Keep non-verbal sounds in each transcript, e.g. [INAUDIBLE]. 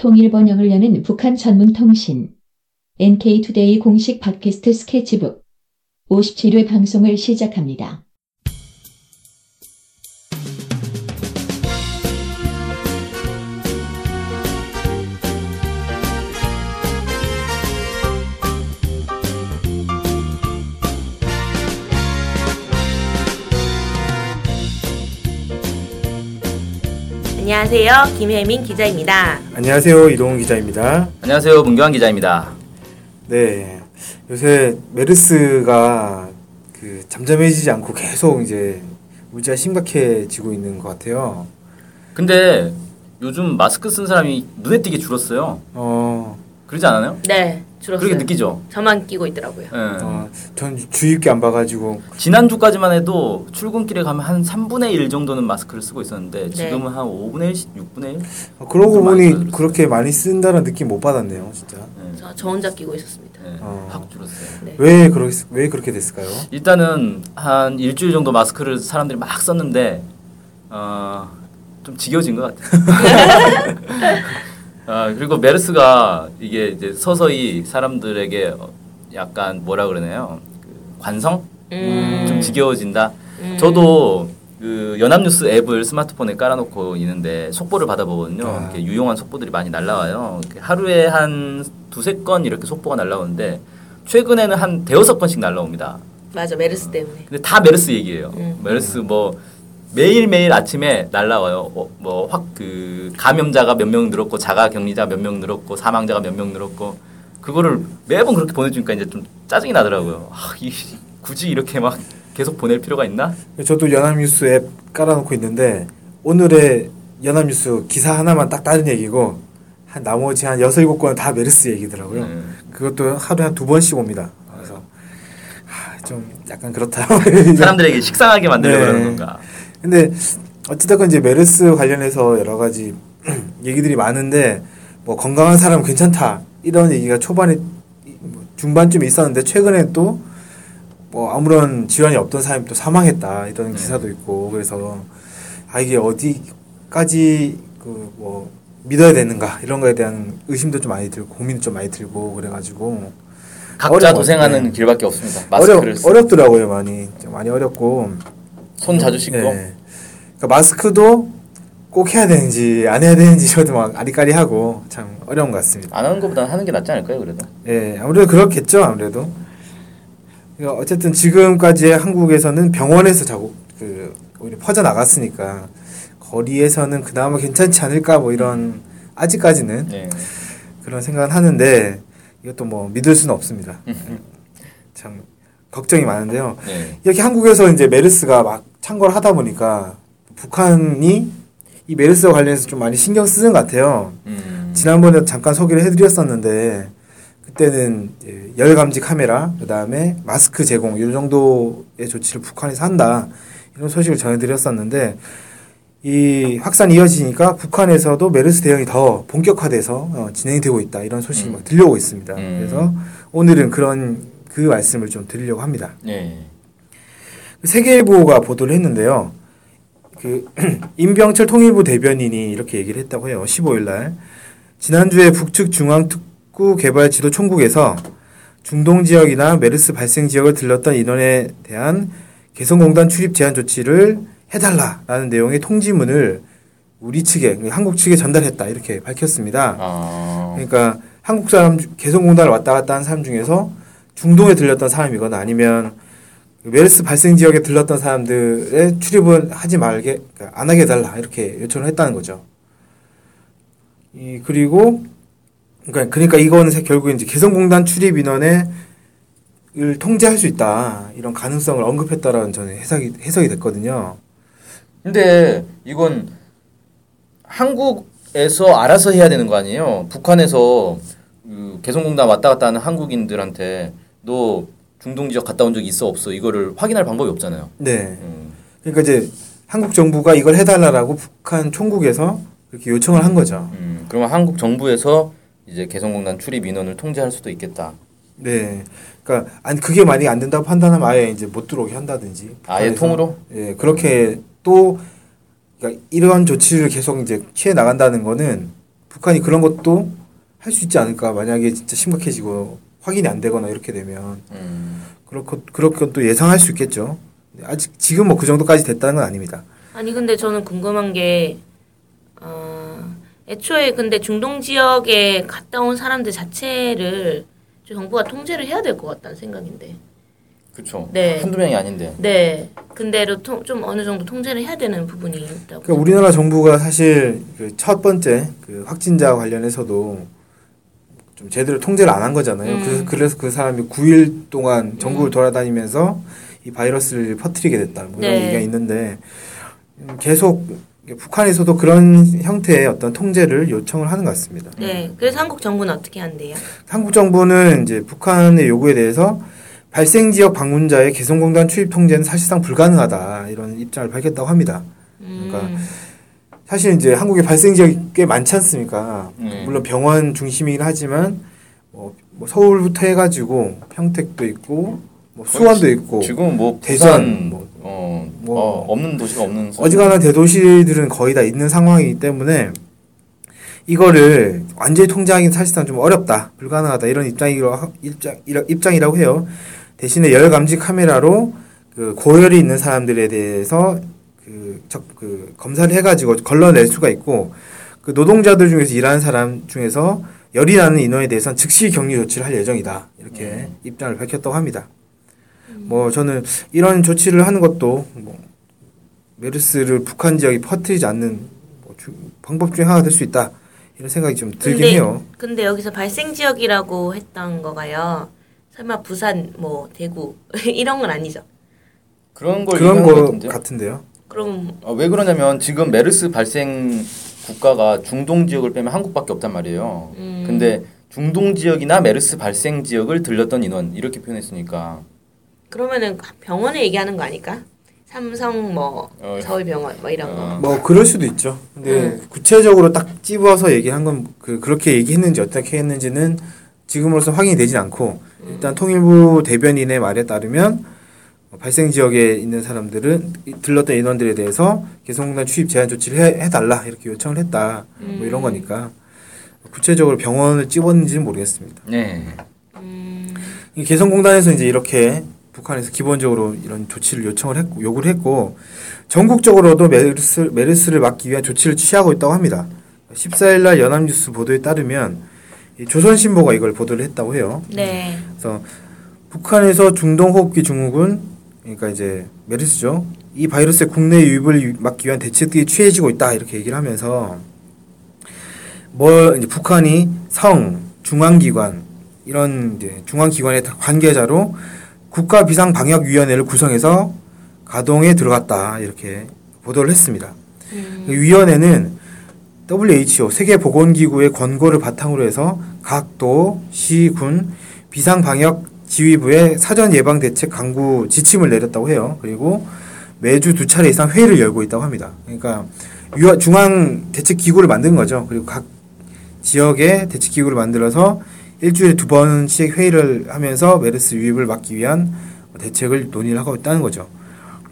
통일 번영을 여는 북한 전문 통신 NK투데이 공식 팟캐스트 스케치북 57회 방송을 시작합니다. 안녕하세요. 김혜민 기자입니다. 안녕하세요. 이동훈 기자입니다. 안녕하세요. 문경환 기자입니다. 네. 요새 메르스가 그 잠잠해지지 않고 계속 이제 문제가 심각해지고 있는 것 같아요. 근데 요즘 마스크 쓴 사람이 눈에 띄게 줄었어요. 어, 그러지 않아요? 네, 줄었어요. 그렇게 느끼죠? 저만 끼고 있더라고요. 예. 어, 전 주의 깊게 안 봐가지고 지난주까지만 해도 출근길에 가면 한 3분의 1 정도는 마스크를 쓰고 있었는데 네. 지금은 한 5분의 1, 6분의 1? 어, 그러고 많이 보니 줄었어요. 그렇게 많이 쓴다는 느낌 못 받았네요, 진짜. 예. 저, 저 혼자 끼고 있었습니다. 예. 어. 확 줄었어요. 네. 왜 그렇게 왜 그렇게 됐을까요? 일단은 한 일주일 정도 마스크를 사람들이 막 썼는데 어, 좀 지겨워진 것 같아요. [LAUGHS] 아, 그리고 메르스가 이게 이제 서서히 사람들에게 어, 약간 뭐라 그러나요? 그 관성 음. 좀 지겨워진다. 음. 저도 그 연합뉴스 앱을 스마트폰에 깔아놓고 있는데 속보를 받아보거든요. 아. 이렇게 유용한 속보들이 많이 날라와요. 하루에 한 두세 건 이렇게 속보가 날라오는데 최근에는 한 대여섯 건씩 날라옵니다. 맞아, 메르스 때문에. 근데 다 메르스 얘기예요. 음. 메르스 뭐 매일 매일 아침에 날라와요. 어, 뭐확 그 감염자가 몇 명 늘었고 자가 격리자 몇 명 늘었고 사망자가 몇 명 늘었고 그거를 매번 그렇게 보내주니까 이제 좀 짜증이 나더라고요. 아, 이, 굳이 이렇게 막 계속 보낼 필요가 있나? 저도 연합뉴스 앱 깔아놓고 있는데 오늘의 연합뉴스 기사 하나만 딱 다른 얘기고 한 나머지 한 여섯 일곱 건은 다 메르스 얘기더라고요. 네. 그것도 하루에 한 두 번씩 옵니다. 그래서 하, 좀 약간 그렇다. 사람들에게 식상하게 만들려고 네. 그러는 건가? 근데 어찌됐건 이제 메르스 관련해서 여러 가지 [CLEARS THROAT] 얘기들이 많은데 뭐 건강한 사람 은 괜찮다 이런 얘기가 초반에 뭐 중반쯤에 있었는데 최근에 또 뭐 아무런 질환이 없던 사람이 또 사망했다 이런 네. 기사도 있고 그래서 아 이게 어디까지 그 뭐 믿어야 되는가 이런 거에 대한 의심도 좀 많이 들고 고민도 좀 많이 들고 그래가지고 각자 어려워요. 도생하는 네. 길밖에 없습니다. 쓰- 어렵더라고요 많이 좀 많이 어렵고 손 자주 씻고 네. 그러니까 마스크도 꼭 해야 되는지 안 해야 되는지 저도 막 아리까리하고 참 어려운 것 같습니다. 안 하는 것보다 하는 게 낫지 않을까요? 그래도 예, 아무래도 그렇겠죠, 아무래도. 그러니까 어쨌든 지금까지 한국에서는 병원에서 자고 그 오히려 퍼져 나갔으니까 거리에서는 그나마 괜찮지 않을까 뭐 이런 아직까지는 네. 그런 생각은 하는데 이것도 뭐 믿을 수는 없습니다. [LAUGHS] 참 걱정이 많은데요. 네. 이렇게 한국에서 이제 메르스가 막 창궐 하다 보니까 북한이 이 메르스와 관련해서 좀 많이 신경 쓰는 것 같아요. 음. 지난번에 잠깐 소개를 해드렸었는데 그때는 열 감지 카메라, 그 다음에 마스크 제공 이 정도의 조치를 북한에서 한다 이런 소식을 전해드렸었는데 이 확산이 이어지니까 북한에서도 메르스 대응이 더 본격화돼서 어, 진행되고 있다 이런 소식이 음. 막 들려오고 있습니다. 음. 그래서 오늘은 그런 그 말씀을 좀 드리려고 합니다. 네. 세계일보가 보도를 했는데요. 그 [CLEARS THROAT] 임병철 통일부 대변인이 이렇게 얘기를 했다고 해요. 15일 날 지난주에 북측 중앙특구 개발 지도 총국에서 중동 지역이나 메르스 발생 지역을 들렀던 인원에 대한 개성공단 출입 제한 조치를 해달라라는 내용의 통지문을 우리 측에 한국 측에 전달했다 이렇게 밝혔습니다. 아. 그러니까 한국 사람 중- 개성공단을 왔다 갔다 한 사람 중에서 중동에 들렸던 사람이거나 아니면 메르스 발생 지역에 들렀던 사람들의 출입은 하지 말게 그러니까 안 하게 해달라 이렇게 요청을 했다는 거죠. 이 그리고 그러니까 그러니까 이거는 세- 결국 이제 개성공단 출입 인원에 을 통제할 수 있다 이런 가능성을 언급했다라는 저는 해석이 해석이 됐거든요. 근데 이건 한국에서 알아서 해야 되는 거 아니에요? 북한에서 그 개성공단 왔다 갔다 하는 한국인들한테 너 중동 지역 갔다 온 적 있어 없어 이거를 확인할 방법이 없잖아요. 네. 음. 그러니까 이제 한국 정부가 이걸 해달라라고 북한 총국에서 이렇게 요청을 한 거죠. 음, 그러면 한국 정부에서 이제 개성공단 출입 인원을 통제할 수도 있겠다. 네. 그러니까 아니 그게 만약에 안 된다고 판단하면 아예 이제 못 들어오게 한다든지. 아예. 통으로? 예, 그렇게 또 그러니까 이러한 조치를 계속 이제 취해 나간다는 거는 북한이 그런 것도 할 수 있지 않을까 만약에 진짜 심각해지고 확인이 안 되거나 이렇게 되면 음. 그렇고 그렇게 또 예상할 수 있겠죠. 아직 지금 뭐 그 정도까지 됐다는 건 아닙니다. 아니 근데 저는 궁금한 게 어, 애초에 근데 중동 지역에 갔다 온 사람들 자체를 좀 정부가 통제를 해야 될 것 같다는 생각인데. 그렇죠. 네. 한두 명이 아닌데. 네. 근데로 통, 좀 어느 정도 통제를 해야 되는 부분이 있다고. 그러니까 우리나라 정부가 사실 그 첫 번째 그 확진자 관련해서도 좀 제대로 통제를 안 한 거잖아요. 음. 그래서, 그래서 그 사람이 9일 동안 전국을 돌아다니면서 이 바이러스를 퍼뜨리게 됐다. 뭐 이런 네. 얘기가 있는데 음, 계속 북한에서도 그런 형태의 어떤 통제를 요청을 하는 것 같습니다. 네. 그래서 한국 정부는 어떻게 한대요? 한국 정부는 이제 북한의 요구에 대해서 발생 지역 방문자의 개성공단 출입 통제는 사실상 불가능하다 이런 입장을 밝혔다고 합니다. 음. 그러니까 사실 이제 한국에 발생 지역이 꽤 많지 않습니까? 네. 물론 병원 중심이긴 하지만 뭐, 뭐 서울부터 해가지고 평택도 있고 뭐 수원도 있고 지금 뭐 대전, 뭐, 어, 뭐 어, 없는 도시가 없는 어지간한 대도시들은 거의 다 있는 상황이기 때문에 이거를 완전히 통제하기는 사실상 좀 어렵다, 불가능하다 이런 입장이라고 하- 입장 입장이라고 해요. 대신에 열 감지 카메라로 그 고열이 있는 사람들에 대해서 그, 적, 그 검사를 해가지고 걸러낼 수가 있고 그 노동자들 중에서 일하는 사람 중에서 열이 나는 인원에 대해서는 즉시 격리 조치를 할 예정이다 이렇게 음. 입장을 밝혔다고 합니다. 뭐 저는 이런 조치를 하는 것도 뭐 메르스를 북한 지역에 퍼뜨리지 않는 뭐 주- 방법 중에 하나가 될수 있다 이런 생각이 좀 들긴 근데, 해요. 근데 여기서 발생 지역이라고 했던 거가요. 설마 부산, 뭐 대구 [LAUGHS] 이런 건 아니죠. 그런 걸 그런 거것 같은데요. 그럼 아, 왜 그러냐면 지금 메르스 발생 국가가 중동 지역을 빼면 한국밖에 없단 말이에요. 음. 근데 중동 지역이나 메르스 발생 지역을 들렸던 인원 이렇게 표현했으니까 그러면은 병원에 얘기하는 거 아닐까? 삼성 뭐 어. 서울병원 뭐 이런 거. 어. 뭐 그럴 수도 있죠. 근데 음. 구체적으로 딱 집어서 얘기한 건 그 그렇게 얘기했는지 어떻게 했는지는 지금으로서 확인이 되진 않고 일단 통일부 대변인의 말에 따르면 어, 발생 지역에 있는 사람들은 이- 들렀던 인원들에 대해서 개성공단 출입 제한 조치를 해, 해달라 이렇게 요청을 했다 뭐 이런 음. 거니까 구체적으로 병원을 집었는지는 모르겠습니다. 네. 음, 이 개성공단에서 이제 이렇게 북한에서 기본적으로 이런 조치를 요청을 했고 요구를 했고 전국적으로도 메르스 메르스를 막기 위한 조치를 취하고 있다고 합니다. 14일 날 연합뉴스 보도에 따르면 이 조선신보가 이걸 보도를 했다고 해요. 네. 그래서 북한에서 중동호흡기 증후군 그러니까 이제 메르스죠. 이 바이러스의 국내 유입을 막기 위한 대책들이 취해지고 있다 이렇게 얘기를 하면서 뭐 이제 북한이 성 중앙기관 이런 이제 중앙기관의 관계자로 국가 비상 방역 위원회를 구성해서 가동에 들어갔다 이렇게 보도를 했습니다. 음, 이 위원회는 WHO 세계보건기구의 권고를 바탕으로 해서 각 도, 시, 군 비상 방역 지휘부에 사전 예방 대책 강구 지침을 내렸다고 해요. 그리고 매주 두 차례 이상 회의를 열고 있다고 합니다. 그러니까 중앙 대책 기구를 만든 거죠. 그리고 각 지역에 대책 기구를 만들어서 일주일에 두 번씩 회의를 하면서 메르스 유입을 막기 위한 대책을 논의를 하고 있다는 거죠.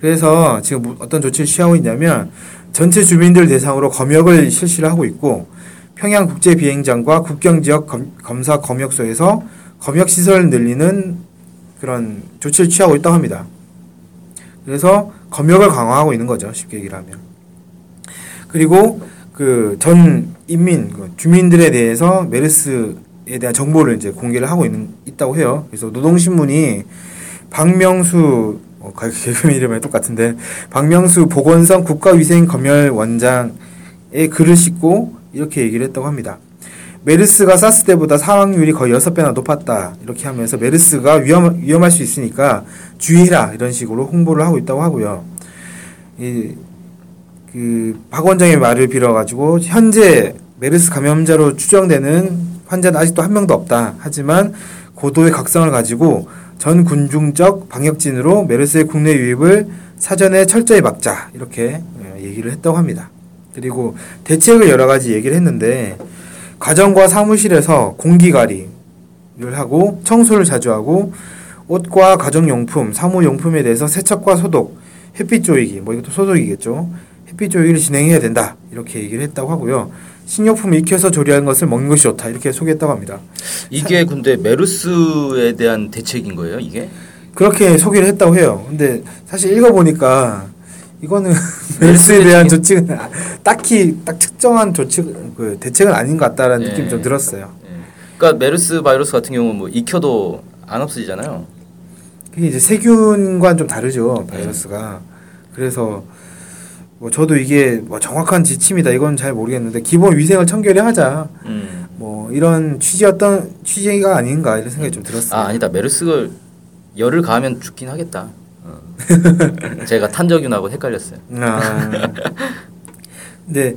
그래서 지금 뭐 어떤 조치를 취하고 있냐면 전체 주민들 대상으로 검역을 실시를 하고 있고 평양 국제 비행장과 국경 지역 검, 검사 검역소에서 검역 시설을 늘리는 그런 조치를 취하고 있다고 합니다. 그래서 검역을 강화하고 있는 거죠. 쉽게 얘기를 하면. 그리고 그 전 인민 그 주민들에 대해서 메르스에 대한 정보를 이제 공개를 하고 있는 있다고 해요. 그래서 노동신문이 박명수 어, 가- 개그맨 이름이 똑같은데 박명수 보건성 국가위생검열원장의 글을 싣고 이렇게 얘기를 했다고 합니다. 메르스가 사스 때보다 사망률이 거의 6배나 높았다. 이렇게 하면서 메르스가 위험, 위험할 수 있으니까 주의해라. 이런 식으로 홍보를 하고 있다고 하고요. 이, 그, 박 원장의 말을 빌어가지고, 현재 메르스 감염자로 추정되는 환자는 아직도 한 명도 없다. 하지만 고도의 각성을 가지고 전 군중적 방역진으로 메르스의 국내 유입을 사전에 철저히 막자. 이렇게 예, 얘기를 했다고 합니다. 그리고 대책을 여러 가지 얘기를 했는데, 가정과 사무실에서 공기가리를 하고 청소를 자주 하고 옷과 가정용품, 사무용품에 대해서 세척과 소독, 햇빛 조이기, 뭐 이것도 소독이겠죠. 햇빛 조이기를 진행해야 된다. 이렇게 얘기를 했다고 하고요. 식료품을 익혀서 조리한 것을 먹는 것이 좋다 이렇게 소개했다고 합니다. 이게 근데 메르스에 대한 대책인 거예요, 이게? 그렇게 소개를 했다고 해요. 근데 사실 읽어보니까 이거는 메르스에 대한 조치는 딱히 딱 특정한 조치 그 대책은 아닌 것 같다라는 예. 느낌이 좀 들었어요. 예. 그러니까 메르스 바이러스 같은 경우는 뭐 익혀도 안 없어지잖아요. 그게 이제 세균과는 좀 다르죠 바이러스가. 그래서 뭐 저도 이게 뭐 정확한 지침이다 이건 잘 모르겠는데 기본 위생을 청결히 하자 음. 뭐 이런 취지였던 취지가 아닌가 이런 생각이 좀 들었어요. 아 아니다 메르스가 열을 가하면 죽긴 하겠다. 어. 제가 탄저균하고 헷갈렸어요. 아. 근데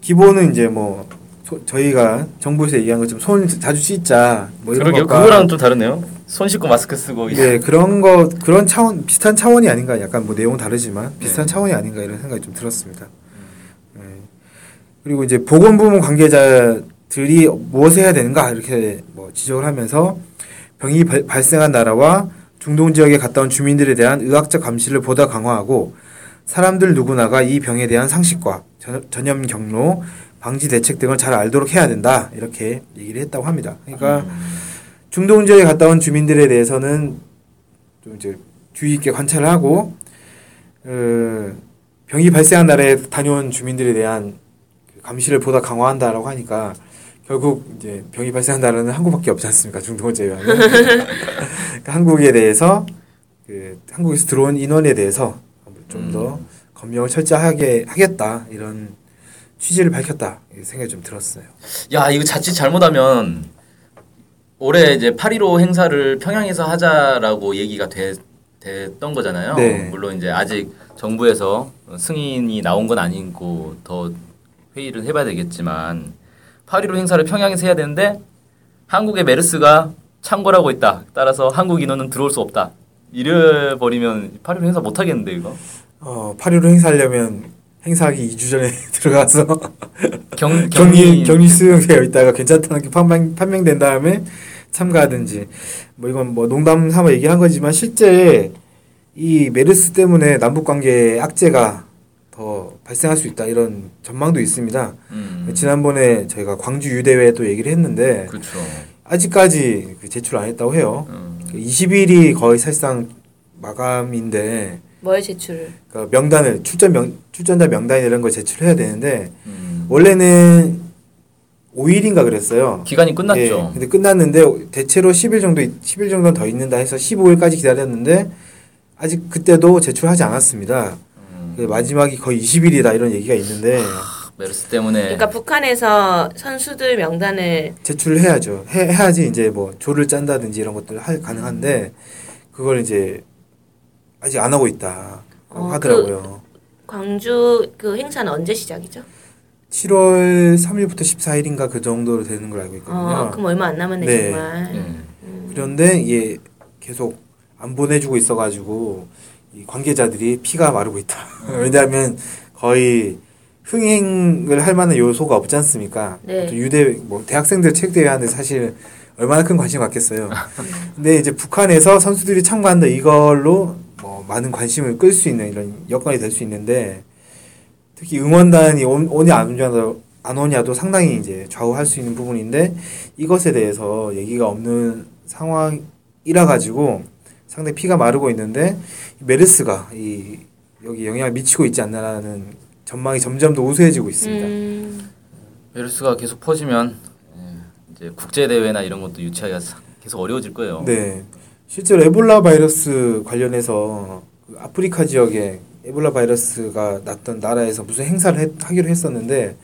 기본은 이제 뭐 소- 저희가 정부에서 얘기한 것처럼 손 자주 씻자 뭐 이런 그러게요. 것과 그거랑 좀 다르네요. 손 씻고 마스크 쓰고. 네 그런 거 그런 차원 비슷한 차원이 아닌가 약간 뭐 내용은 다르지만 비슷한 네. 차원이 아닌가 이런 생각이 좀 들었습니다. 네. 그리고 이제 보건부문 관계자들이 무엇을 해야 되는가 이렇게 뭐 지적을 하면서 병이 발- 발생한 나라와 중동 지역에 갔다 온 주민들에 대한 의학적 감시를 보다 강화하고 사람들 누구나가 이 병에 대한 상식과 전- 전염 경로, 방지 대책 등을 잘 알도록 해야 된다. 이렇게 얘기를 했다고 합니다. 그러니까 중동 지역에 갔다 온 주민들에 대해서는 좀 이제 주의 있게 관찰을 하고 어, 병이 발생한 날에 다녀온 주민들에 대한 그 감시를 보다 강화한다라고 하니까 결국 이제 병이 발생한 나라는 한국밖에 없지 않습니까? 중동을 제외하면 [LAUGHS] 한국에 대해서 그 한국에서 들어온 인원에 대해서 좀더 검역을 철저하게 하겠다 이런 취지를 밝혔다 이 생각이 좀 들었어요. 야 이거 자칫 잘못하면 올해 이제 8.15 행사를 평양에서 하자라고 얘기가 돼, 됐던 거잖아요. 네. 물론 이제 아직 정부에서 승인이 나온 건 아니고 더 회의를 해봐야 되겠지만 8.15 행사를 평양에서 해야 되는데 한국의 메르스가 창궐하고 있다. 따라서 한국 인원은 들어올 수 없다. 이래 버리면 8.15 행사 못 하겠는데 이거. 어, 8.15 행사하려면 행사하기 2주 전에 [LAUGHS] 들어가서 경 [LAUGHS] 격리 격리 수용되어 있다가 괜찮다는 게 판명 판명된 다음에 참가하든지 뭐 이건 뭐 농담 삼아 얘기한 거지만 실제 이 메르스 때문에 남북 관계에 악재가 더 발생할 수 있다 이런 전망도 있습니다. 음, 지난번에 저희가 광주 유대회도 얘기를 했는데 그렇죠. 아직까지 그 제출 안 했다고 해요. 음. 그 20일이 거의 사실상 마감인데 뭐에 제출을? 그 명단을 출전 명 출전자 명단 이런 걸 제출해야 되는데 음. 원래는 5일인가 그랬어요. 기간이 끝났죠. 예, 근데 끝났는데 대체로 10일 정도 10일 정도는 더 있는다 해서 15일까지 기다렸는데 아직 그때도 제출하지 않았습니다. 음. 그 마지막이 거의 20일이다 이런 얘기가 있는데 메르스 때문에 그러니까 북한에서 선수들 명단을 제출을 해야죠. 해, 해야지 이제 뭐 조를 짠다든지 이런 것들 할 가능한데 그걸 이제 아직 안 하고 있다 어, 하더라고요. 광주 그 행사는 언제 시작이죠? 7월 3일부터 14일인가 그 정도로 되는 걸 알고 있거든요. 어, 그럼 얼마 안 남았네 네. 정말. 예. 그런데 이게 계속 안 보내주고 있어가지고 이 관계자들이 피가 마르고 있다. [LAUGHS] 왜냐하면 거의 흥행을 할 만한 요소가 없지 않습니까? 네. 또 유대 뭐 대학생들 체육 대회 하는데 사실 얼마나 큰 관심 갖겠어요. 근데 이제 북한에서 선수들이 참가한다 이걸로 뭐 많은 관심을 끌 수 있는 이런 여건이 될 수 있는데 특히 응원단이 온- 오냐 안 오냐도 안 오냐도 상당히 이제 좌우할 수 있는 부분인데 이것에 대해서 얘기가 없는 상황이라 가지고 상당히 피가 마르고 있는데 이 메르스가 이 여기 영향을 미치고 있지 않나라는 전망이 점점 더 우수해지고 있습니다. 음, 메르스가 계속 퍼지면 예, 이제 국제 대회나 이런 것도 유치하기가 사- 계속 어려워질 거예요. 네. 실제로 에볼라 바이러스 관련해서 그 아프리카 지역에 에볼라 바이러스가 났던 나라에서 무슨 행사를 했- 하기로 했었는데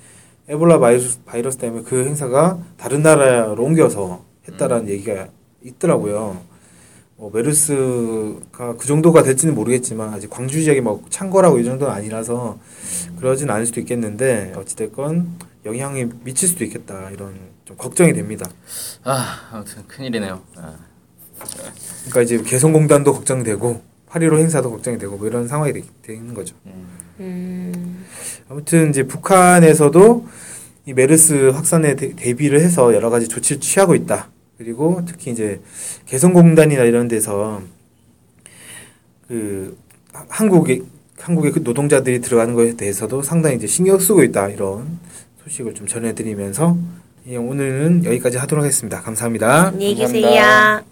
에볼라 바이러스, 바이러스 때문에 그 행사가 다른 나라로 옮겨서 했다라는 얘기가 있더라고요. 뭐 메르스가 그 정도가 될지는 모르겠지만 아직 광주 지역이 뭐 창궐하고 이 정도는 아니라서 그러진 않을 수도 있겠는데 어찌됐건 영향이 미칠 수도 있겠다 이런 좀 걱정이 됩니다. 아 아무튼 큰일이네요. 아. 그러니까 이제 개성공단도 걱정되고 8.15 행사도 걱정이 되고 뭐 이런 상황이 되, 되는 거죠. 음. 음, 아무튼 이제 북한에서도 이 메르스 확산에 대, 대비를 해서 여러 가지 조치를 취하고 있다. 그리고 특히 이제 개성공단이나 이런 데서 그 하- 한국의 한국의 그 노동자들이 들어가는 것에 대해서도 상당히 이제 신경 쓰고 있다 이런 소식을 좀 전해드리면서 예, 오늘은 여기까지 하도록 하겠습니다. 감사합니다. 안녕히 감사합니다.